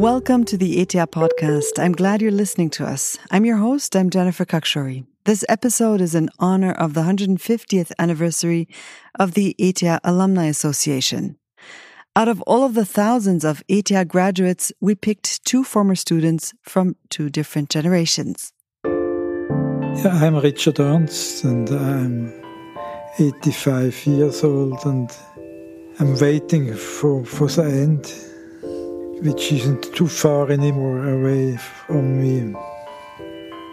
Welcome to the ETH podcast. I'm glad you're listening to us. I'm your host. I'm Jennifer Khakshouri. This episode is in honor of the 150th anniversary of the ETH Alumni Association. Out of all of the thousands of ETH graduates, we picked two former students from two different generations. Yeah, I'm Richard Ernst and I'm 85 years old and I'm waiting for, for the end, which isn't too far anymore away from me.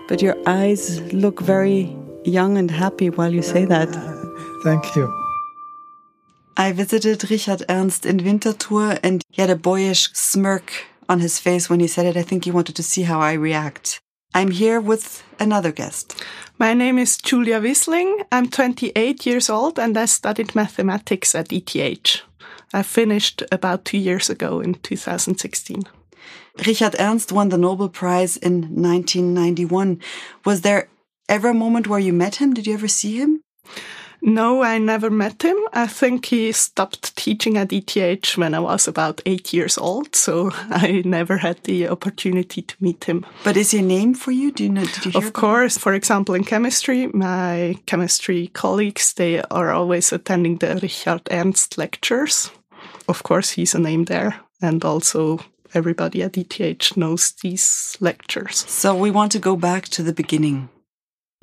But your eyes look very young and happy while you say that. Thank you. I visited Richard Ernst in Winterthur and he had a boyish smirk on his face when he said it. I think he wanted to see how I react. I'm here with another guest. My name is Julia Wissling. I'm 28 years old and I studied mathematics at ETH. I finished about two years ago in 2016. Richard Ernst won the Nobel Prize in 1991. Was there ever a moment where you met him? Did you ever see him? No, I never met him. I think he stopped teaching at ETH when I was about eight years old, so I never had the opportunity to meet him. But is he a name for you? Do you know? Did you Of course, for example, in chemistry, my chemistry colleagues they are always attending the Richard Ernst lectures. Of course, he's a name there, and also everybody at ETH knows these lectures. So we want to go back to the beginning.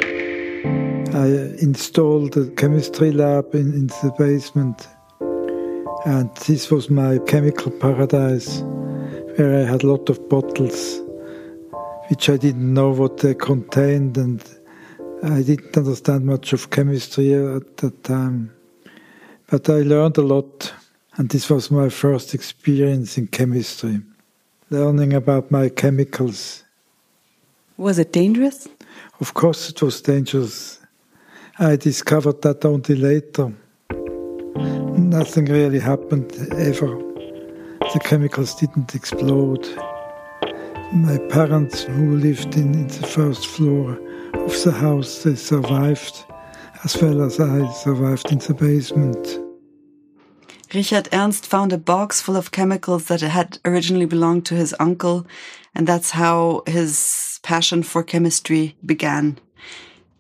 I installed a chemistry lab in, in the basement, and this was my chemical paradise, where I had a lot of bottles, which I didn't know what they contained, and I didn't understand much of chemistry at that time. But I learned a lot, and this was my first experience in chemistry, learning about my chemicals. Was it dangerous? Of course, it was dangerous. I discovered that only later. Nothing really happened ever. The chemicals didn't explode. My parents, who lived in, in the first floor of the house, they survived, as well as I survived in the basement. Richard Ernst found a box full of chemicals that had originally belonged to his uncle, and that's how his passion for chemistry began.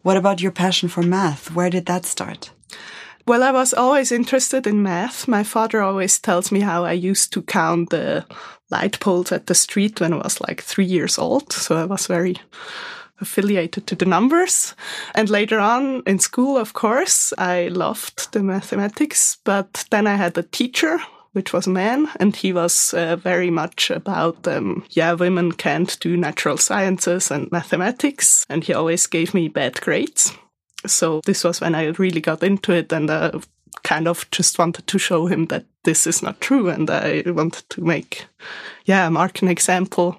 What about your passion for math? Where did that start? Well, I was always interested in math. My father always tells me how I used to count the light poles at the street when I was like three years old. So I was very affiliated to the numbers. And later on in school, of course, I loved the mathematics. But then I had a teacher which was a man, and he was uh, very much about, um, yeah, women can't do natural sciences and mathematics, and he always gave me bad grades. So this was when I really got into it, and uh, kind of just wanted to show him that this is not true, and I wanted to make, yeah, mark an example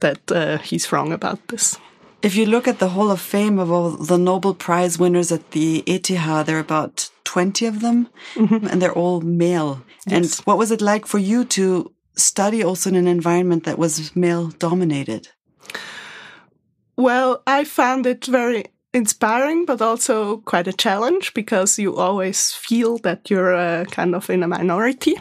that uh, he's wrong about this. If you look at the Hall of Fame of all the Nobel Prize winners at the ETH, there are about 20 of them, mm -hmm. and they're all male. Yes. And what was it like for you to study also in an environment that was male dominated? Well, I found it very inspiring, but also quite a challenge because you always feel that you're uh, kind of in a minority.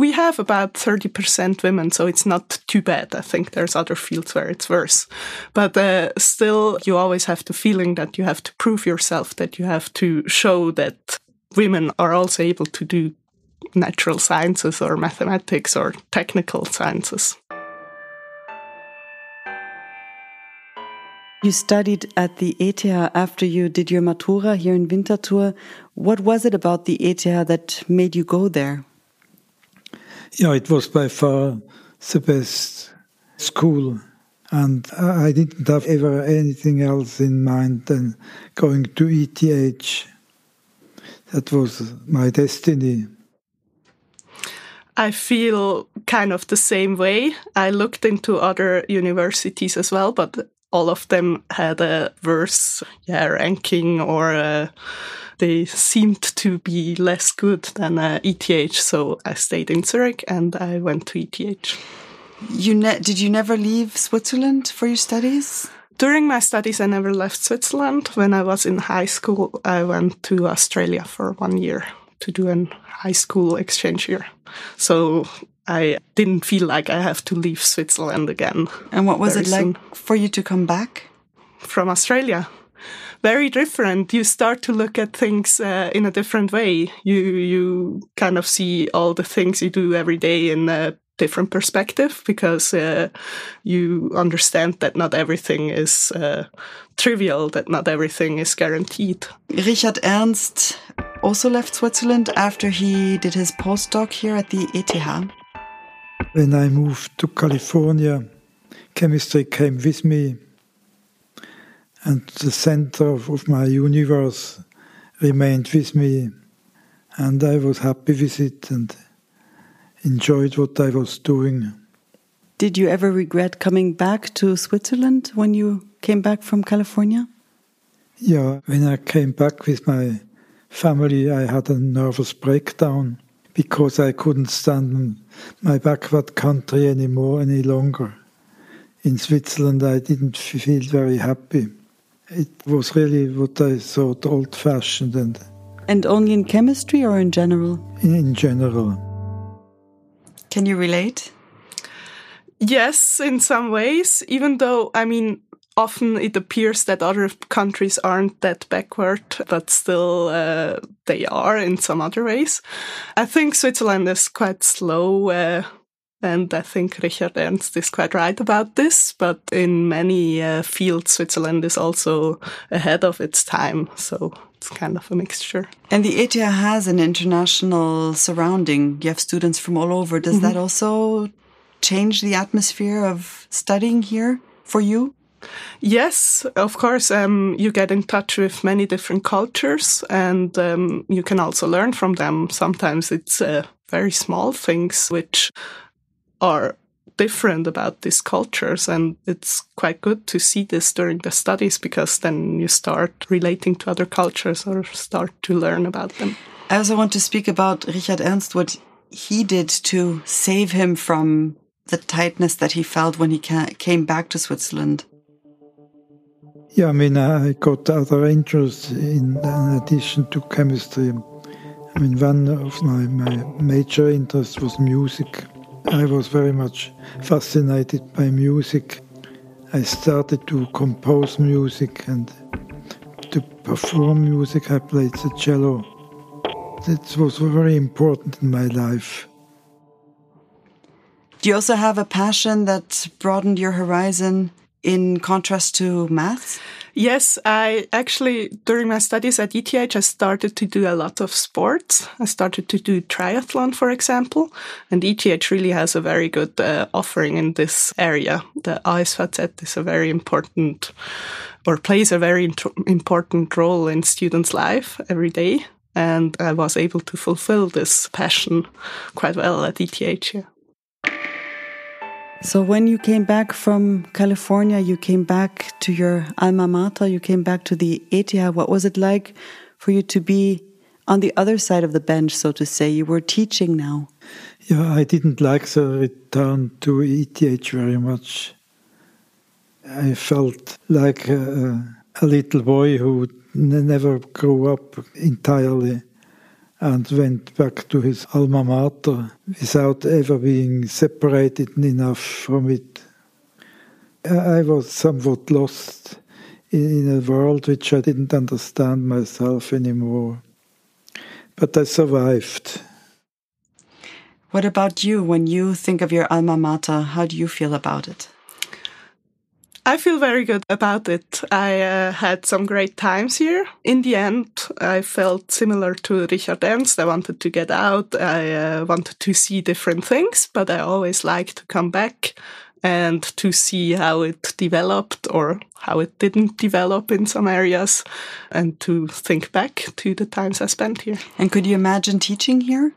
We have about 30% women, so it's not too bad. I think there's other fields where it's worse. But uh, still, you always have the feeling that you have to prove yourself, that you have to show that women are also able to do natural sciences or mathematics or technical sciences. You studied at the ETH after you did your Matura here in Winterthur. What was it about the ETH that made you go there? Yeah, it was by far the best school. And I didn't have ever anything else in mind than going to ETH. That was my destiny. I feel kind of the same way. I looked into other universities as well, but all of them had a worse yeah, ranking or uh, they seemed to be less good than uh, ETH. So I stayed in Zurich and I went to ETH. You did you never leave Switzerland for your studies? During my studies, I never left Switzerland. When I was in high school, I went to Australia for one year to do an high school exchange year. So I didn't feel like I have to leave Switzerland again. And what was it like for you to come back? from Australia. Very different. You start to look at things uh, in a different way. You you kind of see all the things you do every day in a different perspective because uh, you understand that not everything is uh, trivial, that not everything is guaranteed. Richard Ernst also left Switzerland after he did his postdoc here at the ETH. When I moved to California, chemistry came with me, and the center of, of my universe remained with me, and I was happy with it and enjoyed what I was doing. Did you ever regret coming back to Switzerland when you came back from California? Yeah, when I came back with my family, I had a nervous breakdown because I couldn't stand my backward country anymore any longer. In Switzerland, I didn't feel very happy. It was really what I thought old fashioned and And only in chemistry or in general? in, in general. Can you relate? Yes, in some ways, even though, I mean, often it appears that other countries aren't that backward, but still uh, they are in some other ways. I think Switzerland is quite slow. Uh, and I think Richard Ernst is quite right about this, but in many uh, fields, Switzerland is also ahead of its time. So it's kind of a mixture. And the ETH has an international surrounding. You have students from all over. Does that also change the atmosphere of studying here for you? Yes, of course. Um, you get in touch with many different cultures, and um, you can also learn from them. Sometimes it's uh, very small things which are different about these cultures, and it's quite good to see this during the studies because then you start relating to other cultures or start to learn about them. I also want to speak about Richard Ernst, what he did to save him from the tightness that he felt when he came back to Switzerland. Yeah, I mean, I got other interests in, in addition to chemistry. I mean, one of my, my major interests was music. I was very much fascinated by music. I started to compose music and to perform music. I played the cello. It was very important in my life. Do you also have a passion that broadened your horizon in contrast to maths? Yes, I actually, during my studies at ETH, I started to do a lot of sports. I started to do triathlon, for example, and ETH really has a very good uh, offering in this area. The ASVZ is a very important, or plays a very int- important role in students' life every day. And I was able to fulfill this passion quite well at ETH. Yeah. So when you came back from California, you came back to your alma mater, you came back to the ETH. What was it like for you to be on the other side of the bench, so to say? You were teaching now. Yeah, I didn't like the return to ETH very much. I felt like a, a little boy who never grew up entirely and went back to his alma mater without ever being separated enough from it. I was somewhat lost in a world which I didn't understand myself anymore. But I survived. What about you? When you think of your alma mater, how do you feel about it? I feel very good about it. I uh, had some great times here. In the end, I felt similar to Richard Ernst. I wanted to get out. I uh, wanted to see different things, but I always like to come back and to see how it developed or how it didn't develop in some areas and to think back to the times I spent here. And could you imagine teaching here?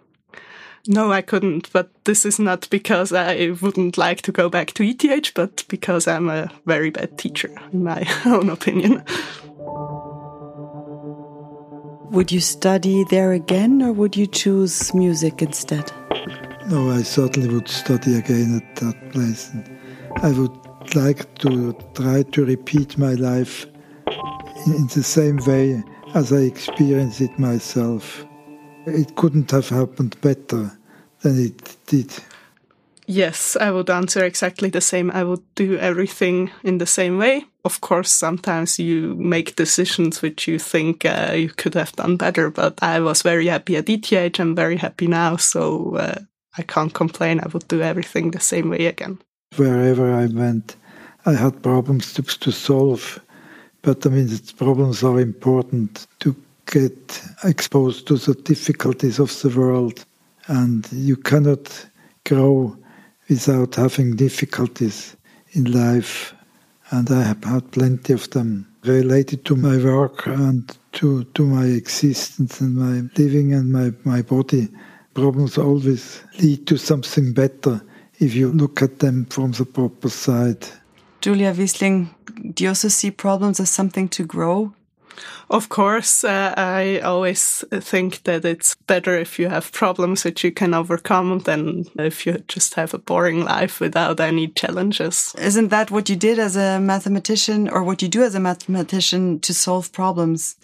No, I couldn't, but this is not because I wouldn't like to go back to ETH, but because I'm a very bad teacher, in my own opinion. Would you study there again or would you choose music instead? No, I certainly would study again at that place. And I would like to try to repeat my life in, in the same way as I experienced it myself. It couldn't have happened better than it did. Yes, I would answer exactly the same. I would do everything in the same way. Of course, sometimes you make decisions which you think uh, you could have done better, but I was very happy at ETH. I'm very happy now, so uh, I can't complain. I would do everything the same way again. Wherever I went, I had problems to, to solve, but I mean, the problems are important to get exposed to the difficulties of the world, and you cannot grow without having difficulties in life. And I have had plenty of them related to my work and to, to my existence and my living and my, my body. Problems always lead to something better if you look at them from the proper side. Julia Wiesling, do you also see problems as something to grow? Of course, uh, I always think that it's better if you have problems which you can overcome than if you just have a boring life without any challenges. Isn't that what you did as a mathematician or what you do as a mathematician to solve problems?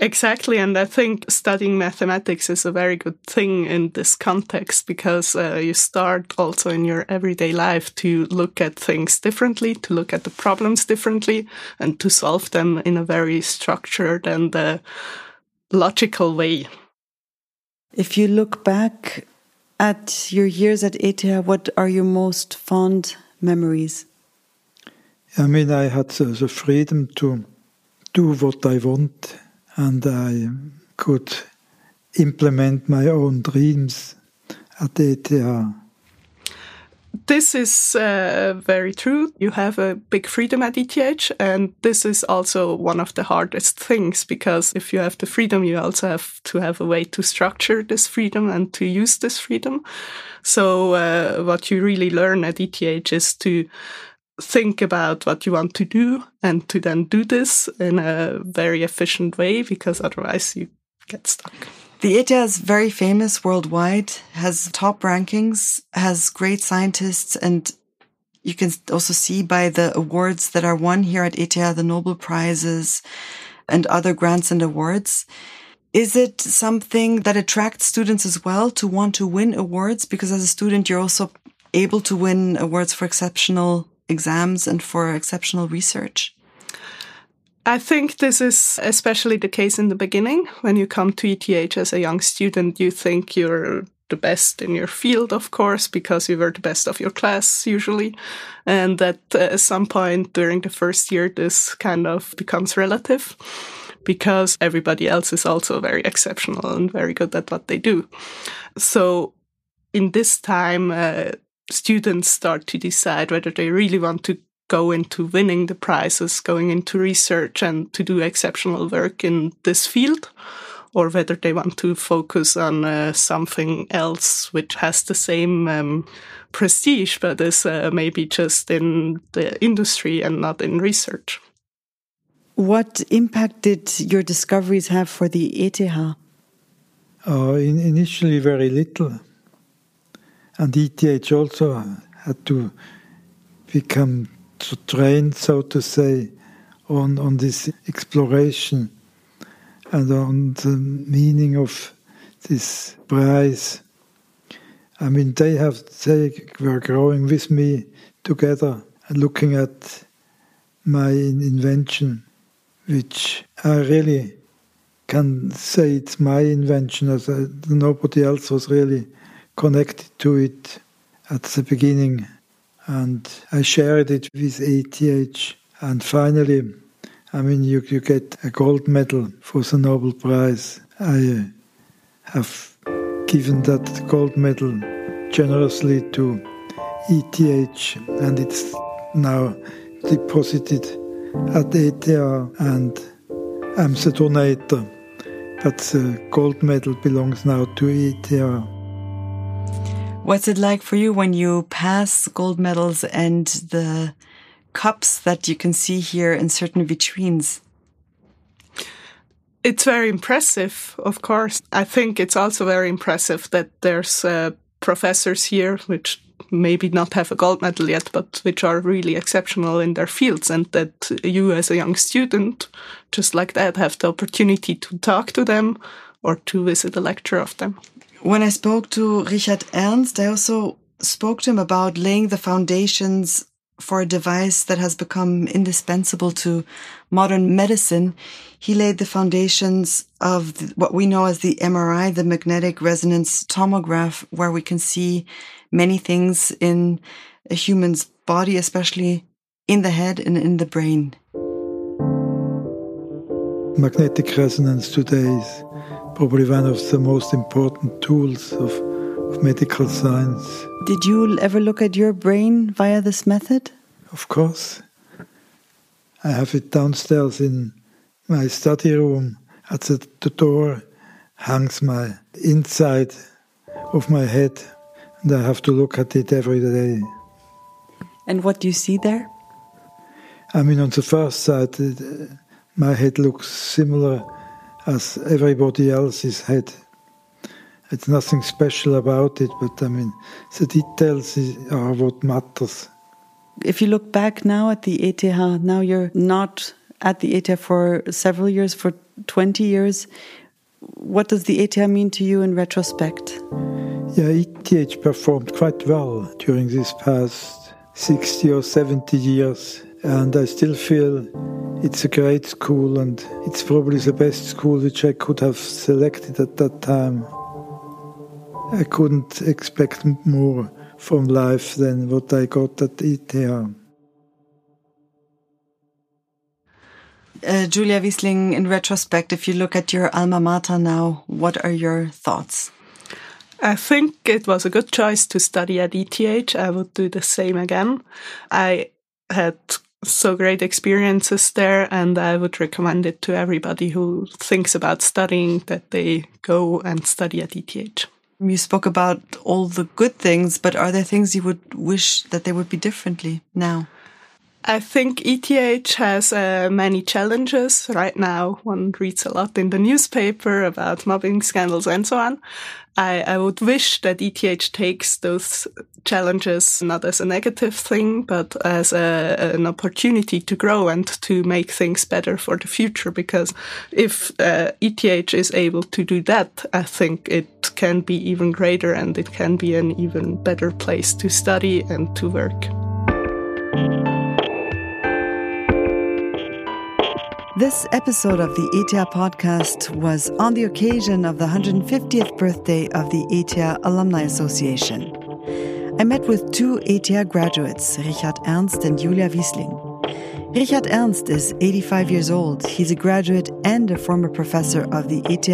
Exactly. And I think studying mathematics is a very good thing in this context because uh, you start also in your everyday life to look at things differently, to look at the problems differently, and to solve them in a very structured and the logical way. If you look back at your years at ETH, what are your most fond memories? I mean, I had the, the freedom to do what I want, and I could implement my own dreams at ETH this is uh, very true. You have a big freedom at ETH, and this is also one of the hardest things because if you have the freedom, you also have to have a way to structure this freedom and to use this freedom. So, uh, what you really learn at ETH is to think about what you want to do and to then do this in a very efficient way because otherwise you get stuck. The ETH is very famous worldwide, has top rankings, has great scientists, and you can also see by the awards that are won here at ETH, the Nobel Prizes and other grants and awards. Is it something that attracts students as well to want to win awards? Because as a student, you're also able to win awards for exceptional exams and for exceptional research. I think this is especially the case in the beginning. When you come to ETH as a young student, you think you're the best in your field, of course, because you were the best of your class usually. And that at uh, some point during the first year, this kind of becomes relative because everybody else is also very exceptional and very good at what they do. So in this time, uh, students start to decide whether they really want to go into winning the prizes, going into research and to do exceptional work in this field, or whether they want to focus on uh, something else which has the same um, prestige but is uh, maybe just in the industry and not in research. What impact did your discoveries have for the ETH? Uh, in, initially, very little. And ETH also had to become to train, so to say, on, on this exploration and on the meaning of this prize. I mean, they have they were growing with me together and looking at my invention, which I really can say it's my invention, as I, nobody else was really connected to it at the beginning and I shared it with ETH. And finally, I mean, you, you get a gold medal for the Nobel Prize. I have given that gold medal generously to ETH, and it's now deposited at ETH, and I'm the donator. But the gold medal belongs now to ETH. What's it like for you when you pass gold medals and the cups that you can see here in certain vitrines? It's very impressive, of course. I think it's also very impressive that there's uh, professors here which maybe not have a gold medal yet, but which are really exceptional in their fields, and that you, as a young student, just like that, have the opportunity to talk to them or to visit a lecture of them when I spoke to Richard Ernst, I also spoke to him about laying the foundations for a device that has become indispensable to modern medicine. He laid the foundations of what we know as the MRI, the magnetic resonance tomograph, where we can see many things in a human's body, especially in the head and in the brain. Magnetic resonance today is probably one of the most important tools of, of medical science. Did you ever look at your brain via this method? Of course. I have it downstairs in my study room. At the, door hangs my inside of my head, and I have to look at it every day. And what do you see there? I mean, on the first side, it, my head looks similar as everybody else's head. It's nothing special about it, but I mean, the details are what matters. If you look back now at the ETH, now you're not at the ETH for several years, for 20 years. What does the ETH mean to you in retrospect? Yeah, ETH performed quite well during these past 60 or 70 years. And I still feel it's a great school and it's probably the best school which I could have selected at that time. I couldn't expect more from life than what I got at ETH. Uh, Julia Wiesling, in retrospect, if you look at your alma mater now, what are your thoughts? I think it was a good choice to study at ETH. I would do the same again. I had so great experiences there, and I would recommend it to everybody who thinks about studying that they go and study at ETH. You spoke about all the good things, but are there things you would wish that they would be differently now? I think ETH has uh, many challenges right now. One reads a lot in the newspaper about mobbing scandals and so on. I, I would wish that ETH takes those challenges not as a negative thing, but as a, an opportunity to grow and to make things better for the future. Because if uh, ETH is able to do that, I think it can be even greater and it can be an even better place to study and to work. This episode of the ETH podcast was on the occasion of the 150th birthday of the ETH Alumni Association. I met with two ETH graduates, Richard Ernst and Julia Wiesling. Richard Ernst is 85 years old. He's a graduate and a former professor of the ETH,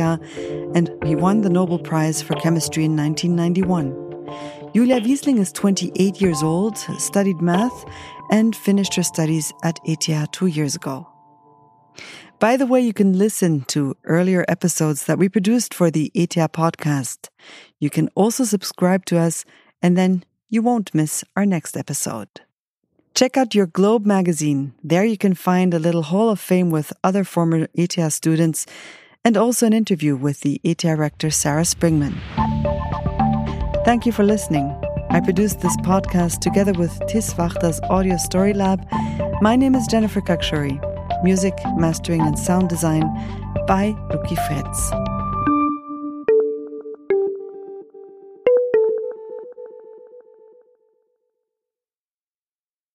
and he won the Nobel Prize for Chemistry in 1991. Julia Wiesling is 28 years old, studied math, and finished her studies at ETH two years ago. By the way, you can listen to earlier episodes that we produced for the ETH podcast. You can also subscribe to us, and then you won't miss our next episode. Check out your Globe magazine. There you can find a little Hall of Fame with other former ETH students and also an interview with the ETH rector Sarah Springman. Thank you for listening. I produced this podcast together with Tis Audio Story Lab. My name is Jennifer Khakshouri. Music, mastering, and sound design by Luki Fritz.